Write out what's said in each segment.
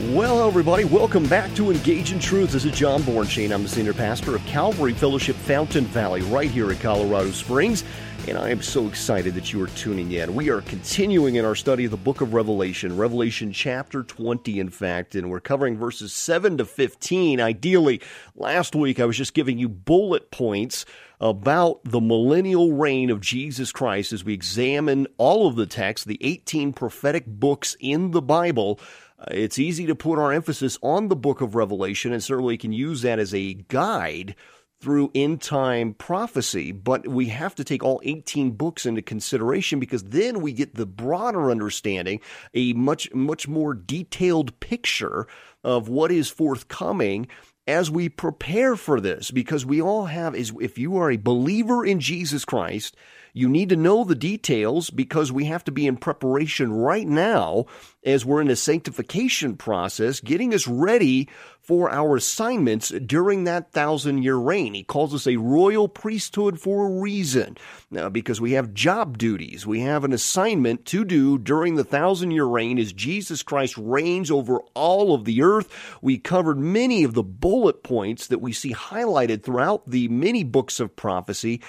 Well, everybody, welcome back to Engage in Truth. This is John Bornschein. I'm the senior pastor of Calvary Fellowship Fountain Valley, right here in Colorado Springs and I am so excited that you are tuning in. We are continuing in our study of the book of Revelation, Revelation chapter 20, in fact, and we're covering verses 7 to 15. Ideally, last week I was just giving you bullet points about the millennial reign of Jesus Christ as we examine all of the texts, the 18 prophetic books in the Bible. Uh, it's easy to put our emphasis on the book of Revelation, and certainly can use that as a guide through end time prophecy, but we have to take all 18 books into consideration because then we get the broader understanding, a much, much more detailed picture of what is forthcoming as we prepare for this. Because we all have is if you are a believer in Jesus Christ you need to know the details because we have to be in preparation right now as we're in a sanctification process, getting us ready for our assignments during that thousand year reign. He calls us a royal priesthood for a reason now, because we have job duties. We have an assignment to do during the thousand year reign as Jesus Christ reigns over all of the earth. We covered many of the bullet points that we see highlighted throughout the many books of prophecy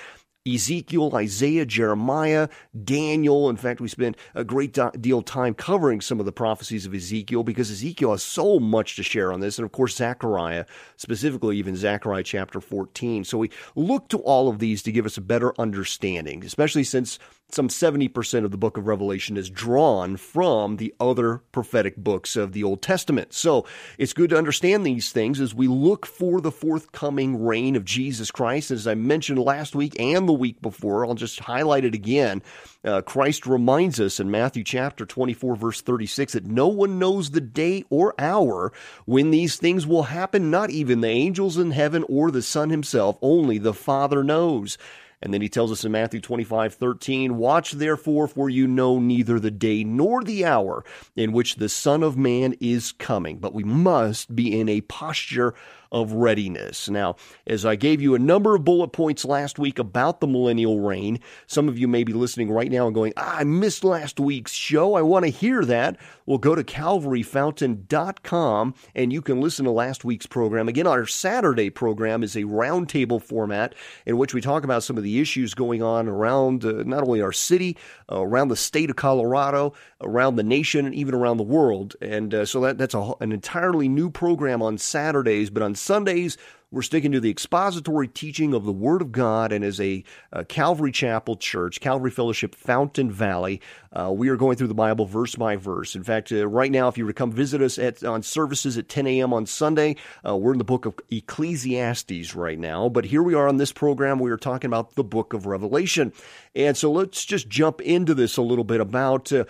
Ezekiel, Isaiah, Jeremiah, Daniel. In fact, we spent a great deal of time covering some of the prophecies of Ezekiel because Ezekiel has so much to share on this. And of course, Zechariah, specifically even Zechariah chapter 14. So we look to all of these to give us a better understanding, especially since some 70% of the book of Revelation is drawn from the other prophetic books of the Old Testament. So it's good to understand these things as we look for the forthcoming reign of Jesus Christ. As I mentioned last week and the week before, I'll just highlight it again. Uh, Christ reminds us in Matthew chapter 24, verse 36, that no one knows the day or hour when these things will happen, not even the angels in heaven or the Son himself, only the Father knows. And then he tells us in Matthew 25, 13, Watch therefore, for you know neither the day nor the hour in which the Son of Man is coming. But we must be in a posture of readiness. Now, as I gave you a number of bullet points last week about the millennial reign, some of you may be listening right now and going, ah, I missed last week's show. I want to hear that. Well, go to calvaryfountain.com and you can listen to last week's program. Again, our Saturday program is a roundtable format in which we talk about some of the issues going on around uh, not only our city, uh, around the state of Colorado, around the nation, and even around the world. And uh, so that, that's a, an entirely new program on Saturdays, but on Sundays, we're sticking to the expository teaching of the Word of God, and as a, a Calvary Chapel Church, Calvary Fellowship Fountain Valley, uh, we are going through the Bible verse by verse. In fact, uh, right now, if you were to come visit us at on services at 10 a.m. on Sunday, uh, we're in the book of Ecclesiastes right now. But here we are on this program. We are talking about the book of Revelation, and so let's just jump into this a little bit about uh,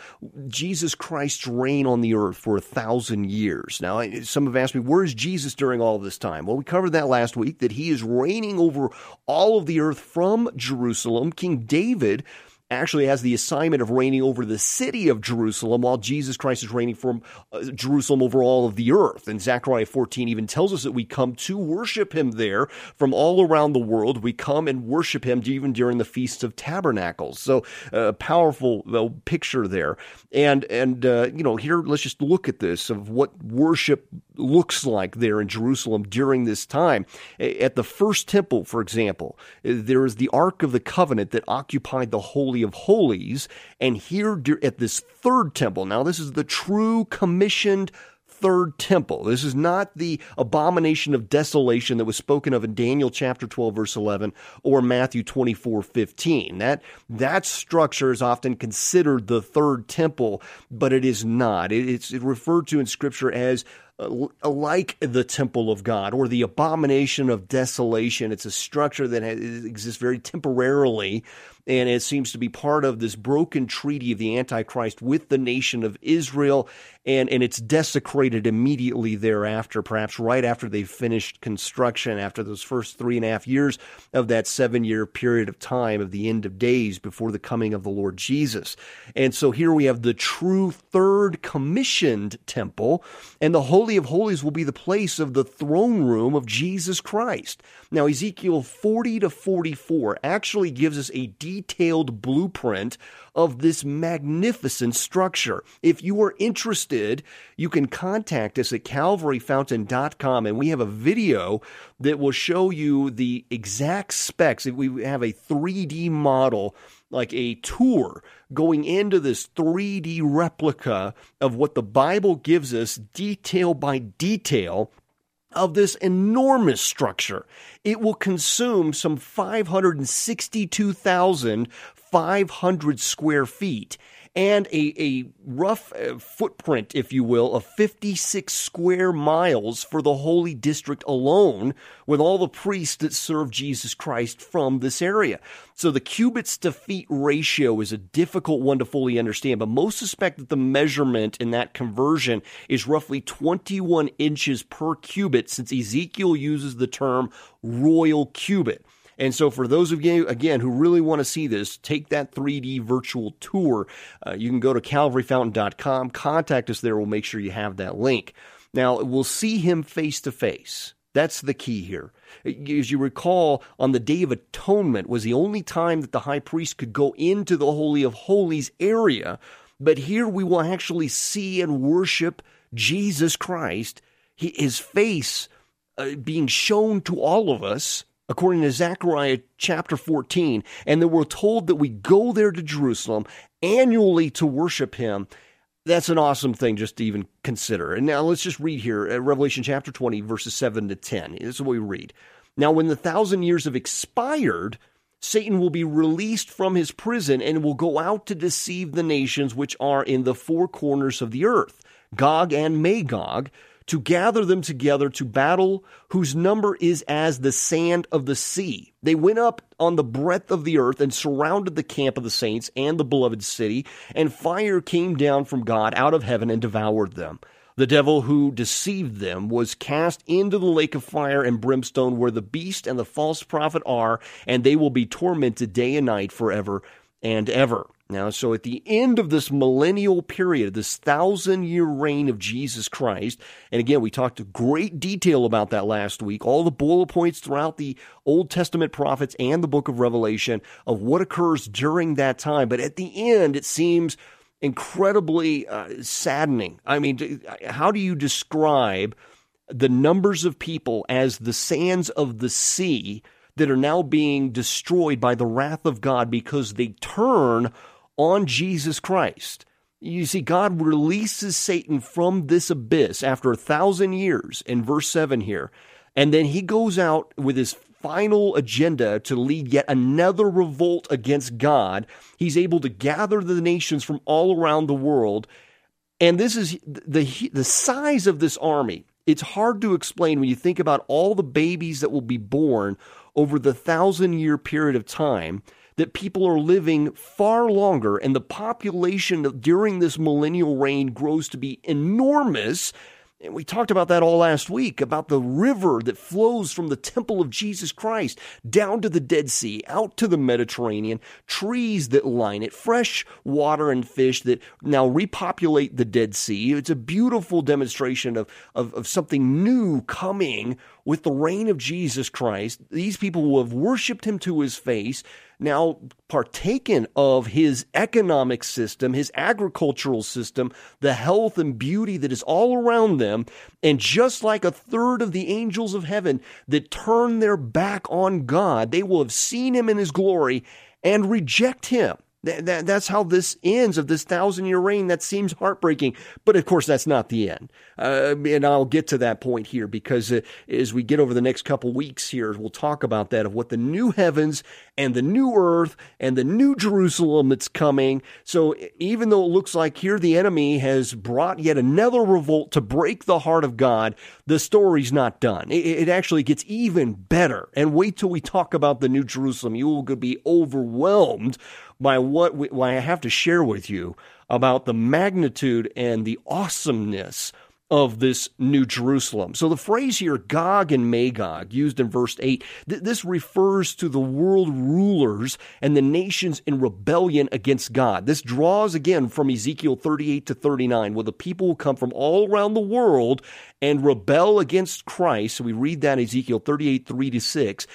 Jesus Christ's reign on the earth for a thousand years. Now, some have asked me, where is Jesus during all this time? Well, we covered that last week that he is reigning over all of the earth from Jerusalem. King David actually has the assignment of reigning over the city of Jerusalem while Jesus Christ is reigning from uh, Jerusalem over all of the earth. And Zechariah 14 even tells us that we come to worship him there from all around the world. We come and worship him even during the Feasts of Tabernacles. So a uh, powerful uh, picture there. And, and uh, you know, here, let's just look at this of what worship looks like there in Jerusalem during this time. At the first temple, for example, there is the Ark of the Covenant that occupied the Holy of Holies. And here at this third temple, now this is the true commissioned third temple. This is not the abomination of desolation that was spoken of in Daniel chapter 12 verse 11 or Matthew 24 15. That that structure is often considered the third temple, but it is not. it's it referred to in scripture as Uh, like the temple of God or the abomination of desolation. It's a structure that exists very temporarily and it seems to be part of this broken treaty of the Antichrist with the nation of Israel, and, and it's desecrated immediately thereafter, perhaps right after they've finished construction, after those first three and a half years of that seven year period of time of the end of days before the coming of the Lord Jesus. And so here we have the true third commissioned temple, and the Holy Holy of Holies will be the place of the throne room of Jesus Christ. Now, Ezekiel 40 to 44 actually gives us a detailed blueprint of this magnificent structure. If you are interested, you can contact us at calvaryfountain.com and we have a video that will show you the exact specs. We have a 3D model like a tour going into this 3D replica of what the Bible gives us, detail by detail, of this enormous structure. It will consume some 562,500 square feet and a, a rough uh, footprint, if you will, of 56 square miles for the Holy District alone, with all the priests that serve Jesus Christ from this area. So the cubits to feet ratio is a difficult one to fully understand, but most suspect that the measurement in that conversion is roughly 21 inches per cubit, since Ezekiel uses the term royal cubit. And so, for those of you, again, who really want to see this, take that 3D virtual tour. Uh, you can go to calvaryfountain.com, contact us there. We'll make sure you have that link. Now, we'll see him face to face. That's the key here. As you recall, on the Day of Atonement was the only time that the high priest could go into the Holy of Holies area. But here we will actually see and worship Jesus Christ, his face uh, being shown to all of us according to Zechariah chapter 14, and that we're told that we go there to Jerusalem annually to worship him. That's an awesome thing just to even consider. And now let's just read here at Revelation chapter 20, verses 7 to 10. This is what we read. Now, when the thousand years have expired, Satan will be released from his prison and will go out to deceive the nations which are in the four corners of the earth, Gog and Magog to gather them together to battle, whose number is as the sand of the sea. They went up on the breadth of the earth and surrounded the camp of the saints and the beloved city, and fire came down from God out of heaven and devoured them. The devil who deceived them was cast into the lake of fire and brimstone where the beast and the false prophet are, and they will be tormented day and night forever and ever. Now, so at the end of this millennial period, this thousand year reign of Jesus Christ, and again, we talked great detail about that last week, all the bullet points throughout the Old Testament prophets and the book of Revelation of what occurs during that time. But at the end, it seems incredibly uh, saddening. I mean, how do you describe the numbers of people as the sands of the sea that are now being destroyed by the wrath of God because they turn on Jesus Christ. You see, God releases Satan from this abyss after a thousand years in verse 7 here. And then he goes out with his final agenda to lead yet another revolt against God. He's able to gather the nations from all around the world. And this is the, the size of this army. It's hard to explain when you think about all the babies that will be born over the thousand year period of time that people are living far longer and the population during this millennial reign grows to be enormous and we talked about that all last week about the river that flows from the temple of Jesus Christ down to the Dead Sea, out to the Mediterranean, trees that line it, fresh water and fish that now repopulate the Dead Sea. It's a beautiful demonstration of, of, of something new coming with the reign of Jesus Christ. These people will have worshiped him to his face now partaken of his economic system, his agricultural system, the health and beauty that is all around them. And just like a third of the angels of heaven that turn their back on God, they will have seen him in his glory and reject him. That, that, that's how this ends of this thousand year reign. That seems heartbreaking, but of course that's not the end. Uh, and I'll get to that point here because uh, as we get over the next couple weeks here, we'll talk about that of what the new heavens and the new earth and the new Jerusalem that's coming. So even though it looks like here the enemy has brought yet another revolt to break the heart of God, the story's not done. It, it actually gets even better. And wait till we talk about the new Jerusalem. You will be overwhelmed by what, we, what I have to share with you about the magnitude and the awesomeness of this new Jerusalem. So the phrase here, Gog and Magog, used in verse 8, th- this refers to the world rulers and the nations in rebellion against God. This draws again from Ezekiel 38 to 39, where the people will come from all around the world and rebel against Christ. So we read that in Ezekiel 38, 3 to 6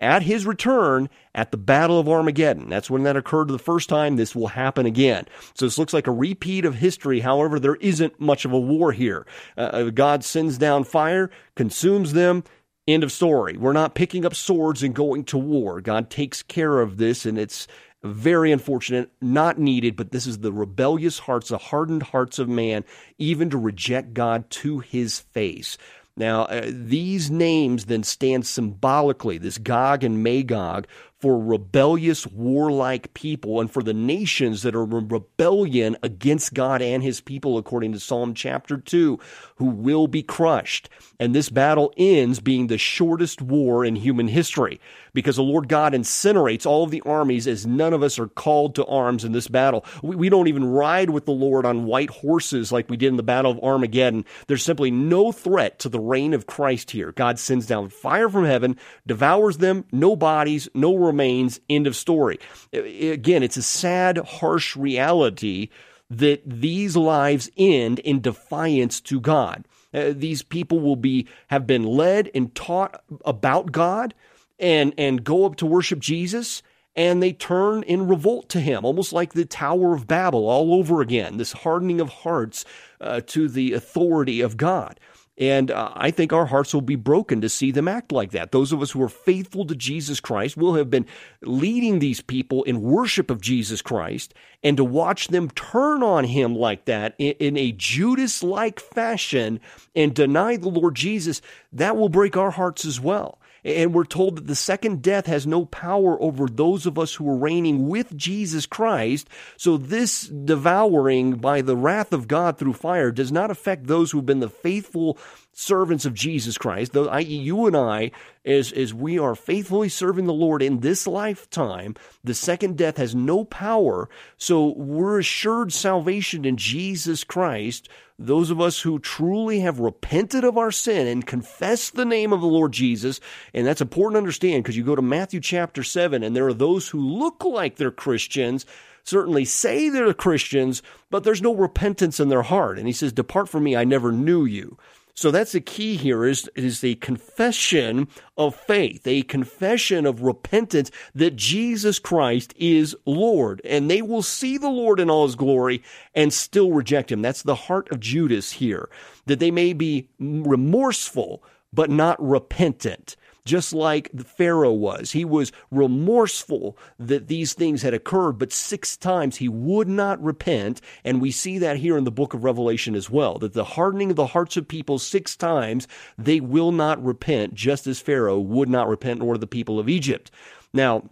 at his return at the Battle of Armageddon. That's when that occurred the first time. This will happen again. So this looks like a repeat of history. However, there isn't much of a war here. Uh, uh, God sends down fire, consumes them. End of story. We're not picking up swords and going to war. God takes care of this, and it's very unfortunate, not needed, but this is the rebellious hearts, the hardened hearts of man, even to reject God to his face. Now, uh, these names then stand symbolically, this Gog and Magog, for rebellious, warlike people and for the nations that are in rebellion against God and his people, according to Psalm chapter 2, who will be crushed. And this battle ends being the shortest war in human history because the Lord God incinerates all of the armies as none of us are called to arms in this battle. We, we don't even ride with the Lord on white horses like we did in the Battle of Armageddon. There's simply no threat to the reign of Christ here. God sends down fire from heaven, devours them, no bodies, no remains, end of story. Again, it's a sad, harsh reality that these lives end in defiance to God. Uh, these people will be have been led and taught about God and and go up to worship Jesus and they turn in revolt to him, almost like the Tower of Babel all over again, this hardening of hearts uh, to the authority of God. And uh, I think our hearts will be broken to see them act like that. Those of us who are faithful to Jesus Christ will have been leading these people in worship of Jesus Christ, and to watch them turn on him like that in, in a Judas like fashion and deny the Lord Jesus, that will break our hearts as well. And we're told that the second death has no power over those of us who are reigning with Jesus Christ. So this devouring by the wrath of God through fire does not affect those who've been the faithful servants of Jesus Christ, though i.e. you and I, as, as we are faithfully serving the Lord in this lifetime, the second death has no power. So we're assured salvation in Jesus Christ. Those of us who truly have repented of our sin and confessed the name of the Lord Jesus, and that's important to understand because you go to Matthew chapter 7, and there are those who look like they're Christians certainly say they're Christians, but there's no repentance in their heart. And he says, Depart from me, I never knew you. So that's the key here is, is a confession of faith, a confession of repentance that Jesus Christ is Lord. And they will see the Lord in all his glory and still reject him. That's the heart of Judas here, that they may be remorseful, but not repentant just like Pharaoh was. He was remorseful that these things had occurred, but six times he would not repent. And we see that here in the book of Revelation as well, that the hardening of the hearts of people six times, they will not repent, just as Pharaoh would not repent, nor the people of Egypt. Now,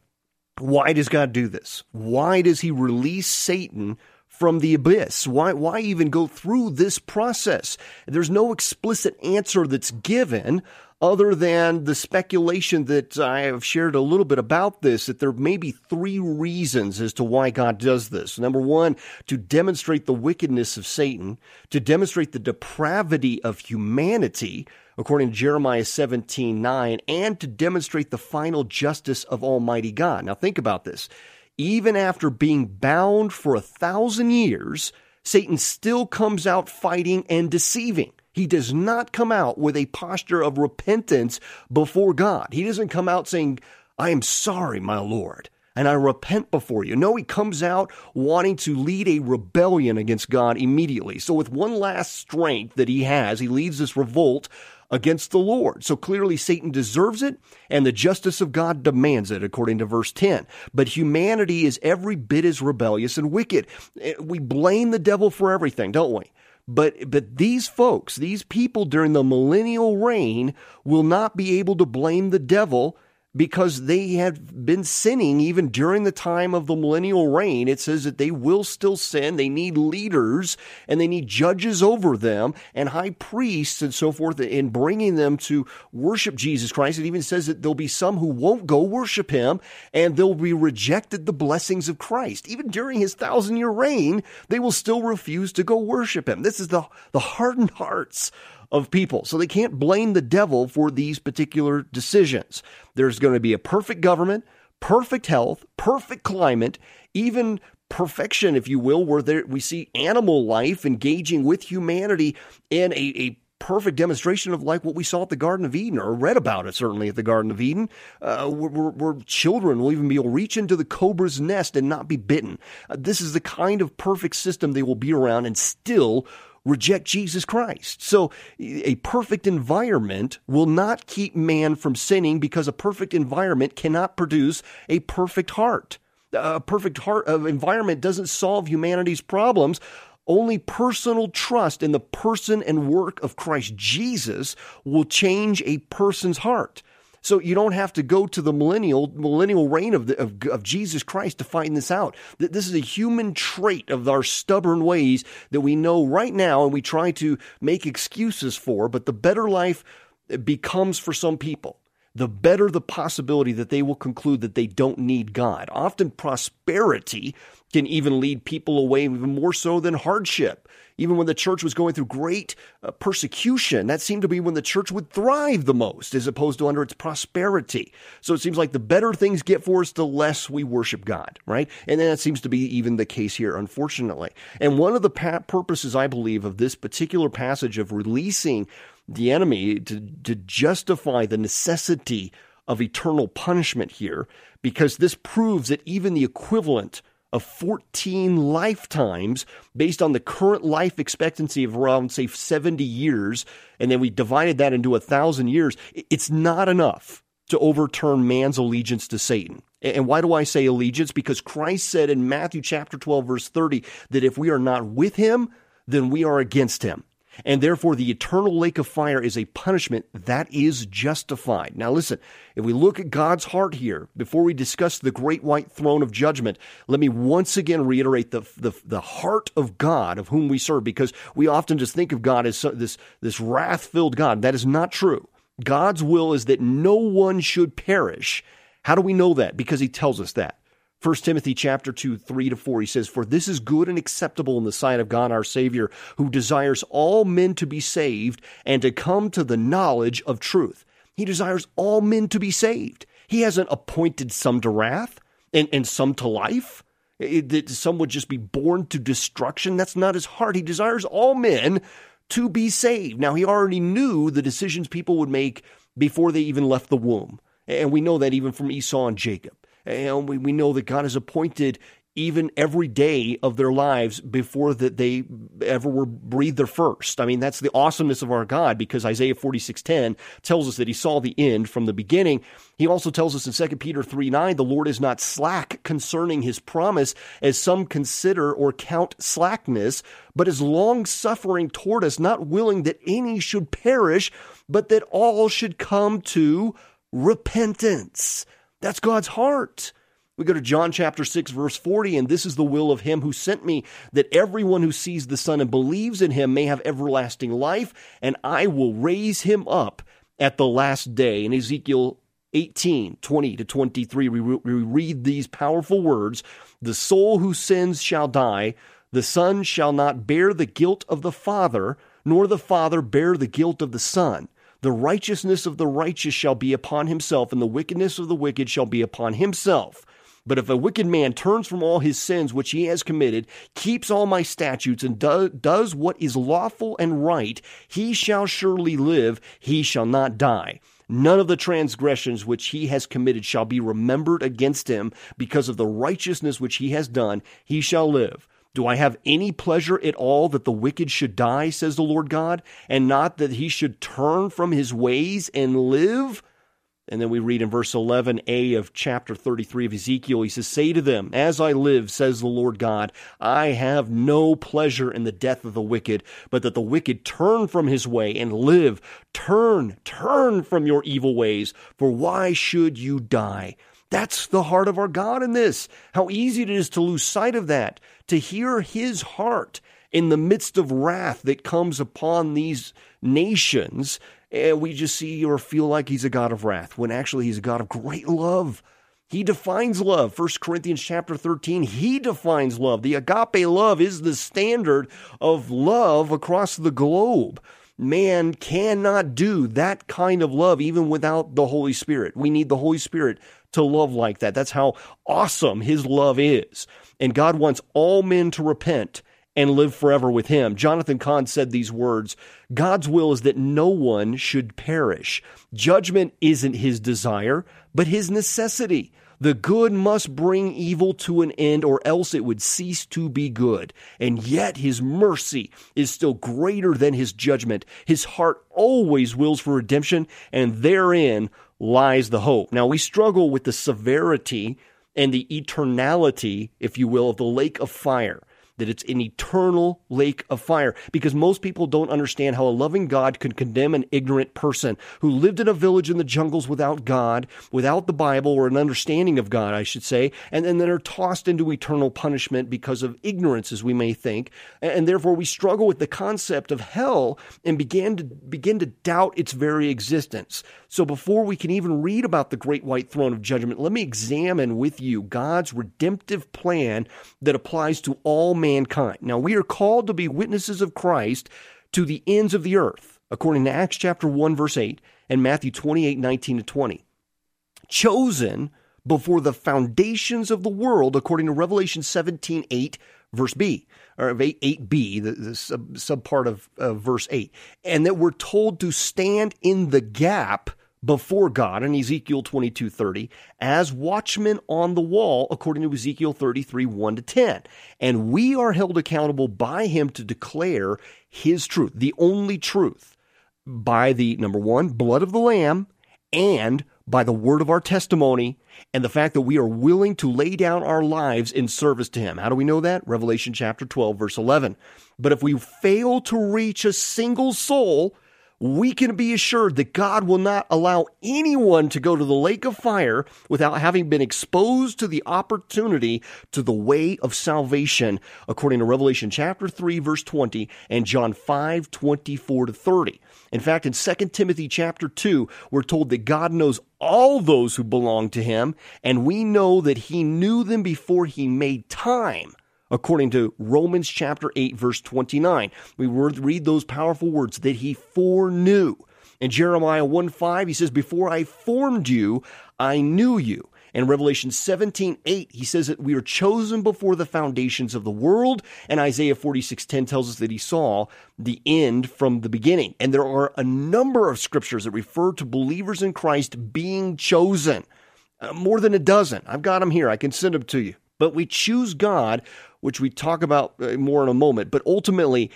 why does God do this? Why does he release Satan from the abyss? Why, why even go through this process? There's no explicit answer that's given other than the speculation that I have shared a little bit about this, that there may be three reasons as to why God does this. Number one, to demonstrate the wickedness of Satan, to demonstrate the depravity of humanity, according to Jeremiah 17 9, and to demonstrate the final justice of Almighty God. Now, think about this. Even after being bound for a thousand years, Satan still comes out fighting and deceiving. He does not come out with a posture of repentance before God. He doesn't come out saying, I am sorry, my Lord, and I repent before you. No, he comes out wanting to lead a rebellion against God immediately. So, with one last strength that he has, he leads this revolt against the Lord. So clearly Satan deserves it and the justice of God demands it, according to verse 10. But humanity is every bit as rebellious and wicked. Eh, we blame the devil for everything, don't we? But but these folks, these people during the millennial reign will not be able to blame the devil because they had been sinning even during the time of the millennial reign. It says that they will still sin. They need leaders and they need judges over them and high priests and so forth in bringing them to worship Jesus Christ. It even says that there'll be some who won't go worship him and they'll be rejected the blessings of Christ. Even during his thousand year reign, they will still refuse to go worship him. This is the, the hardened hearts of people. So they can't blame the devil for these particular decisions. There's going to be a perfect government, perfect health, perfect climate, even perfection, if you will, where there, we see animal life engaging with humanity in a, a perfect demonstration of like what we saw at the Garden of Eden, or read about it certainly at the Garden of Eden, uh, where, where, children will even be able to reach into the cobra's nest and not be bitten. Uh, this is the kind of perfect system they will be around and still reject Jesus Christ. So a perfect environment will not keep man from sinning because a perfect environment cannot produce a perfect heart. A perfect heart of environment doesn't solve humanity's problems. Only personal trust in the person and work of Christ Jesus will change a person's heart. So you don't have to go to the millennial millennial reign of, the, of, of Jesus Christ to find this out. That this is a human trait of our stubborn ways that we know right now and we try to make excuses for. But the better life becomes for some people the better the possibility that they will conclude that they don't need God. Often prosperity can even lead people away even more so than hardship. Even when the church was going through great uh, persecution, that seemed to be when the church would thrive the most as opposed to under its prosperity. So it seems like the better things get for us, the less we worship God, right? And that seems to be even the case here, unfortunately. And one of the purposes, I believe, of this particular passage of releasing the enemy to, to justify the necessity of eternal punishment here, because this proves that even the equivalent of 14 lifetimes based on the current life expectancy of around, say, 70 years, and then we divided that into a thousand years, it's not enough to overturn man's allegiance to Satan. And why do I say allegiance? Because Christ said in Matthew chapter 12, verse 30, that if we are not with him, then we are against him and therefore the eternal lake of fire is a punishment that is justified. Now, listen, if we look at God's heart here, before we discuss the great white throne of judgment, let me once again reiterate the, the, the heart of God of whom we serve, because we often just think of God as this, this wrath filled God. That is not true. God's will is that no one should perish. How do we know that? Because he tells us that. 1 Timothy chapter 2, 3 to 4, he says, For this is good and acceptable in the sight of God our Savior, who desires all men to be saved and to come to the knowledge of truth. He desires all men to be saved. He hasn't appointed some to wrath and, and some to life. That some would just be born to destruction. That's not his heart. He desires all men to be saved. Now, he already knew the decisions people would make before they even left the womb. And we know that even from Esau and Jacob. And we, we know that God has appointed even every day of their lives before that they ever were breathed their first. I mean, that's the awesomeness of our God because Isaiah 46:10 tells us that he saw the end from the beginning. He also tells us in 2 Peter 3 9, the Lord is not slack concerning his promise, as some consider or count slackness, but is long suffering toward us, not willing that any should perish, but that all should come to repentance. That's God's heart. We go to John chapter 6, verse 40, and this is the will of him who sent me, that everyone who sees the Son and believes in him may have everlasting life, and I will raise him up at the last day. In Ezekiel 18, 20 to 23, we, we read these powerful words The soul who sins shall die, the Son shall not bear the guilt of the Father, nor the Father bear the guilt of the Son. The righteousness of the righteous shall be upon himself, and the wickedness of the wicked shall be upon himself. But if a wicked man turns from all his sins which he has committed, keeps all my statutes, and do, does what is lawful and right, he shall surely live, he shall not die. None of the transgressions which he has committed shall be remembered against him, because of the righteousness which he has done, he shall live. Do I have any pleasure at all that the wicked should die, says the Lord God, and not that he should turn from his ways and live? And then we read in verse 11a of chapter 33 of Ezekiel, he says, Say to them, As I live, says the Lord God, I have no pleasure in the death of the wicked, but that the wicked turn from his way and live. Turn, turn from your evil ways, for why should you die? That's the heart of our God in this. How easy it is to lose sight of that, to hear his heart in the midst of wrath that comes upon these nations and we just see or feel like he's a God of wrath when actually he's a God of great love. He defines love. 1 Corinthians chapter 13, he defines love. The agape love is the standard of love across the globe. Man cannot do that kind of love even without the Holy Spirit. We need the Holy Spirit to love like that. That's how awesome his love is. And God wants all men to repent and live forever with him. Jonathan Cahn said these words God's will is that no one should perish. Judgment isn't his desire, but his necessity. The good must bring evil to an end, or else it would cease to be good. And yet his mercy is still greater than his judgment. His heart always wills for redemption, and therein lies the hope. Now, we struggle with the severity and the eternality, if you will, of the lake of fire that it's an eternal lake of fire because most people don't understand how a loving God could condemn an ignorant person who lived in a village in the jungles without God, without the Bible or an understanding of God, I should say, and, and then are tossed into eternal punishment because of ignorance, as we may think. And, therefore we struggle with the concept of hell and begin to begin to doubt its very existence. So before we can even read about the great white throne of judgment, let me examine with you God's redemptive plan that applies to all mankind. Now, we are called to be witnesses of Christ to the ends of the earth, according to Acts chapter 1, verse 8, and Matthew 28, 19 to 20. Chosen before the foundations of the world, according to Revelation 17, 8, verse B, or 8, 8b, the, the sub, part of uh, verse 8, and that we're told to stand in the gap before God in Ezekiel 22:30 as watchmen on the wall according to Ezekiel 33 1 to 10 and we are held accountable by him to declare his truth the only truth by the number 1 blood of the lamb and by the word of our testimony and the fact that we are willing to lay down our lives in service to him. How do we know that? Revelation chapter 12 verse 11. But if we fail to reach a single soul, we can be assured that God will not allow anyone to go to the lake of fire without having been exposed to the opportunity to the way of salvation, according to Revelation chapter 3, verse 20, and John 5, 24 to 30. In fact, in 2 Timothy chapter 2, we're told that God knows all those who belong to him, and we know that he knew them before he made time according to Romans chapter 8, verse 29. We read those powerful words that he foreknew. In Jeremiah 1 5, he says, Before I formed you, I knew you. In Revelation 17, 8, he says that we are chosen before the foundations of the world. And Isaiah 46, 10 tells us that he saw the end from the beginning. And there are a number of scriptures that refer to believers in Christ being chosen. Uh, more than a dozen. I've got them here. I can send them to you. But we choose God which we talk about uh, more in a moment. But ultimately,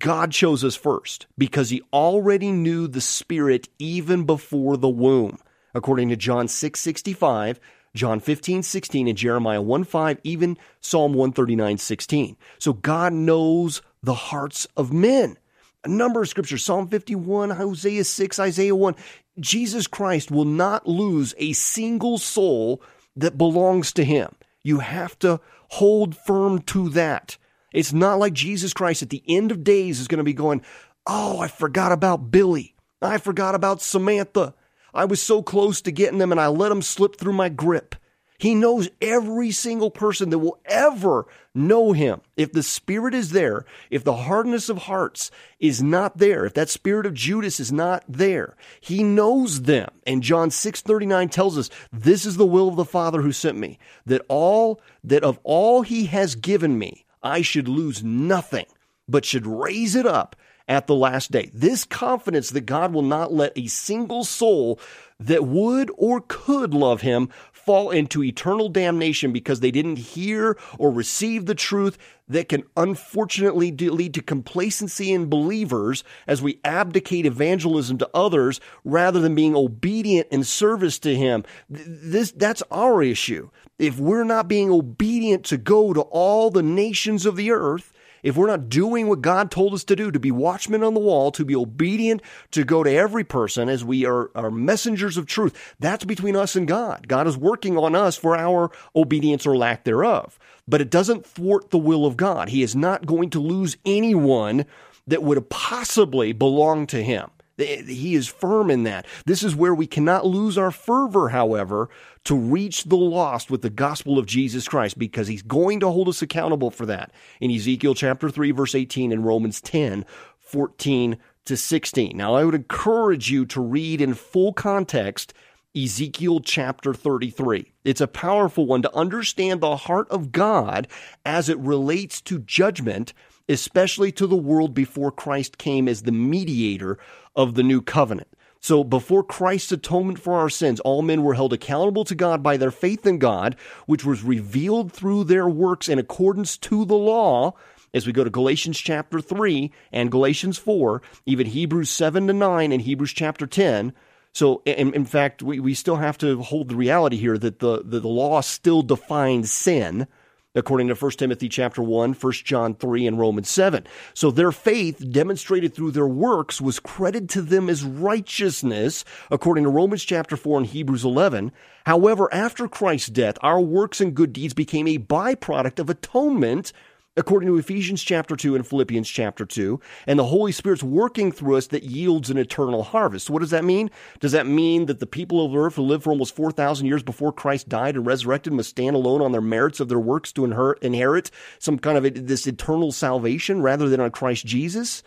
God chose us first because he already knew the Spirit even before the womb. According to John 6 65, John 15 16, and Jeremiah 1 5, even Psalm 139 16. So God knows the hearts of men. A number of scriptures, Psalm 51, Hosea 6, Isaiah 1. Jesus Christ will not lose a single soul that belongs to him. You have to hold firm to that. It's not like Jesus Christ at the end of days is going to be going, Oh, I forgot about Billy. I forgot about Samantha. I was so close to getting them and I let them slip through my grip. He knows every single person that will ever know him. If the spirit is there, if the hardness of hearts is not there, if that spirit of Judas is not there, he knows them. And John 6:39 tells us, "This is the will of the Father who sent me, that all that of all he has given me, I should lose nothing, but should raise it up at the last day. This confidence that God will not let a single soul that would or could love him fall into eternal damnation because they didn't hear or receive the truth that can unfortunately lead to complacency in believers as we abdicate evangelism to others rather than being obedient in service to him. This, that's our issue. If we're not being obedient to go to all the nations of the earth, if we're not doing what God told us to do, to be watchmen on the wall, to be obedient, to go to every person as we are, are messengers of truth, that's between us and God. God is working on us for our obedience or lack thereof. But it doesn't thwart the will of God. He is not going to lose anyone that would possibly belong to him. He is firm in that. This is where we cannot lose our fervor, however, to reach the lost with the gospel of Jesus Christ because he's going to hold us accountable for that in Ezekiel chapter 3, verse 18 and Romans 10, 14 to 16. Now, I would encourage you to read in full context Ezekiel chapter 33. It's a powerful one to understand the heart of God as it relates to judgment especially to the world before Christ came as the mediator of the new covenant. So before Christ's atonement for our sins, all men were held accountable to God by their faith in God, which was revealed through their works in accordance to the law. As we go to Galatians chapter 3 and Galatians 4, even Hebrews 7 to 9 and Hebrews chapter 10. So, in, in fact, we, we still have to hold the reality here that the, the, the law still defines sin according to 1 Timothy chapter 1, 1 John 3, and Romans 7. So their faith demonstrated through their works was credited to them as righteousness, according to Romans chapter 4 and Hebrews 11. However, after Christ's death, our works and good deeds became a byproduct of atonement according to Ephesians chapter 2 and Philippians chapter 2, and the Holy Spirit's working through us that yields an eternal harvest. So what does that mean? Does that mean that the people of earth who lived for almost 4,000 years before Christ died and resurrected must stand alone on their merits of their works to inherit some kind of this eternal salvation rather than on Christ Jesus?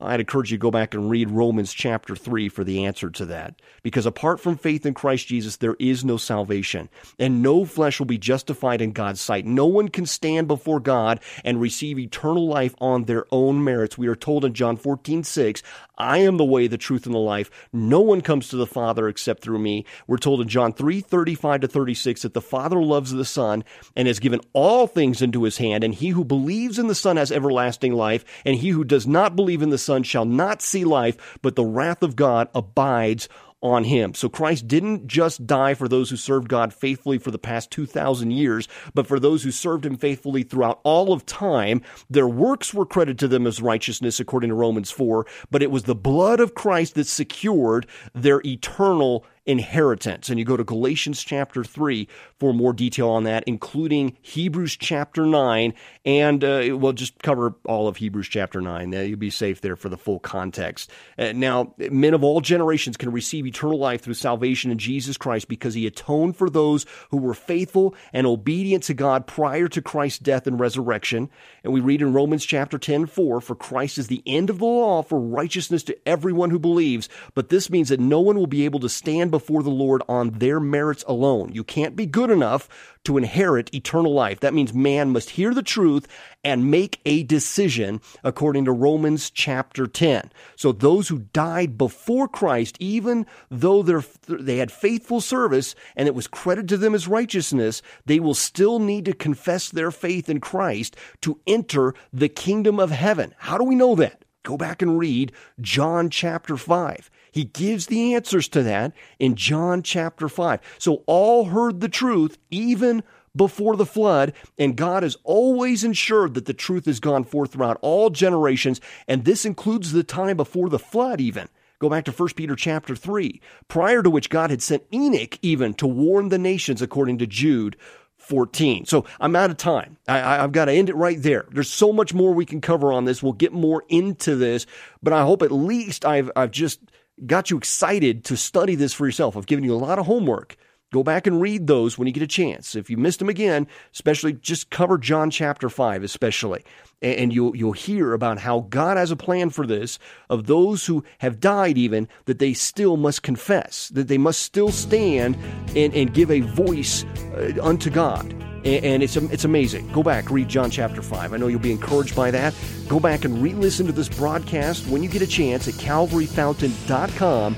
I'd encourage you to go back and read Romans chapter 3 for the answer to that. Because apart from faith in Christ Jesus, there is no salvation, and no flesh will be justified in God's sight. No one can stand before God and receive eternal life on their own merits. We are told in John 14, 6, I am the way, the truth, and the life. No one comes to the Father except through me. We're told in John 3, 35 to 36 that the Father loves the Son and has given all things into his hand, and he who believes in the Son has everlasting life, and he who does not believe in the Son shall not see life, but the wrath of God abides on him. So Christ didn't just die for those who served God faithfully for the past 2,000 years, but for those who served him faithfully throughout all of time. Their works were credited to them as righteousness, according to Romans 4, but it was the blood of Christ that secured their eternal inheritance. And you go to Galatians chapter 3 for more detail on that, including Hebrews chapter 9. And uh, we'll just cover all of Hebrews chapter 9. Uh, you'll be safe there for the full context. Uh, now, men of all generations can receive eternal life through salvation in Jesus Christ because he atoned for those who were faithful and obedient to God prior to Christ's death and resurrection. And we read in Romans chapter 10 4, For Christ is the end of the law for righteousness to everyone who believes. But this means that no one will be able to stand before the Lord on their merits alone. You can't be good enough to inherit eternal life. That means man must hear the truth and make a decision according to Romans chapter 10. So those who died before Christ, even though they had faithful service and it was credited to them as righteousness, they will still need to confess their faith in Christ to enter the kingdom of heaven. How do we know that? Go back and read John chapter 5. He gives the answers to that in John chapter 5. So all heard the truth even before the flood, and God has always ensured that the truth has gone forth throughout all generations, and this includes the time before the flood, even. Go back to 1 Peter chapter 3, prior to which God had sent Enoch even to warn the nations, according to Jude 14. So I'm out of time. I, have got to end it right there. There's so much more we can cover on this. We'll get more into this, but I hope at least I've, I've just got you excited to study this for yourself. I've given you a lot of homework. Go back and read those when you get a chance. If you missed them again, especially just cover John chapter 5, especially. And you'll, you'll hear about how God has a plan for this of those who have died, even that they still must confess, that they must still stand and, and give a voice uh, unto God and it's it's amazing. Go back, read John chapter 5. I know you'll be encouraged by that. Go back and re listen to this broadcast when you get a chance at calvaryfountain.com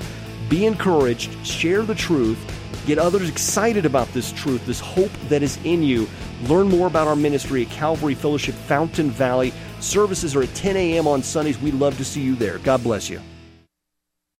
Be encouraged, share the truth, get others excited about this truth, this hope that is in you. Learn more about our ministry at Calvary Fellowship Fountain Valley. Services are at 10 a.m. on Sundays. We'd love to see you there. God bless you.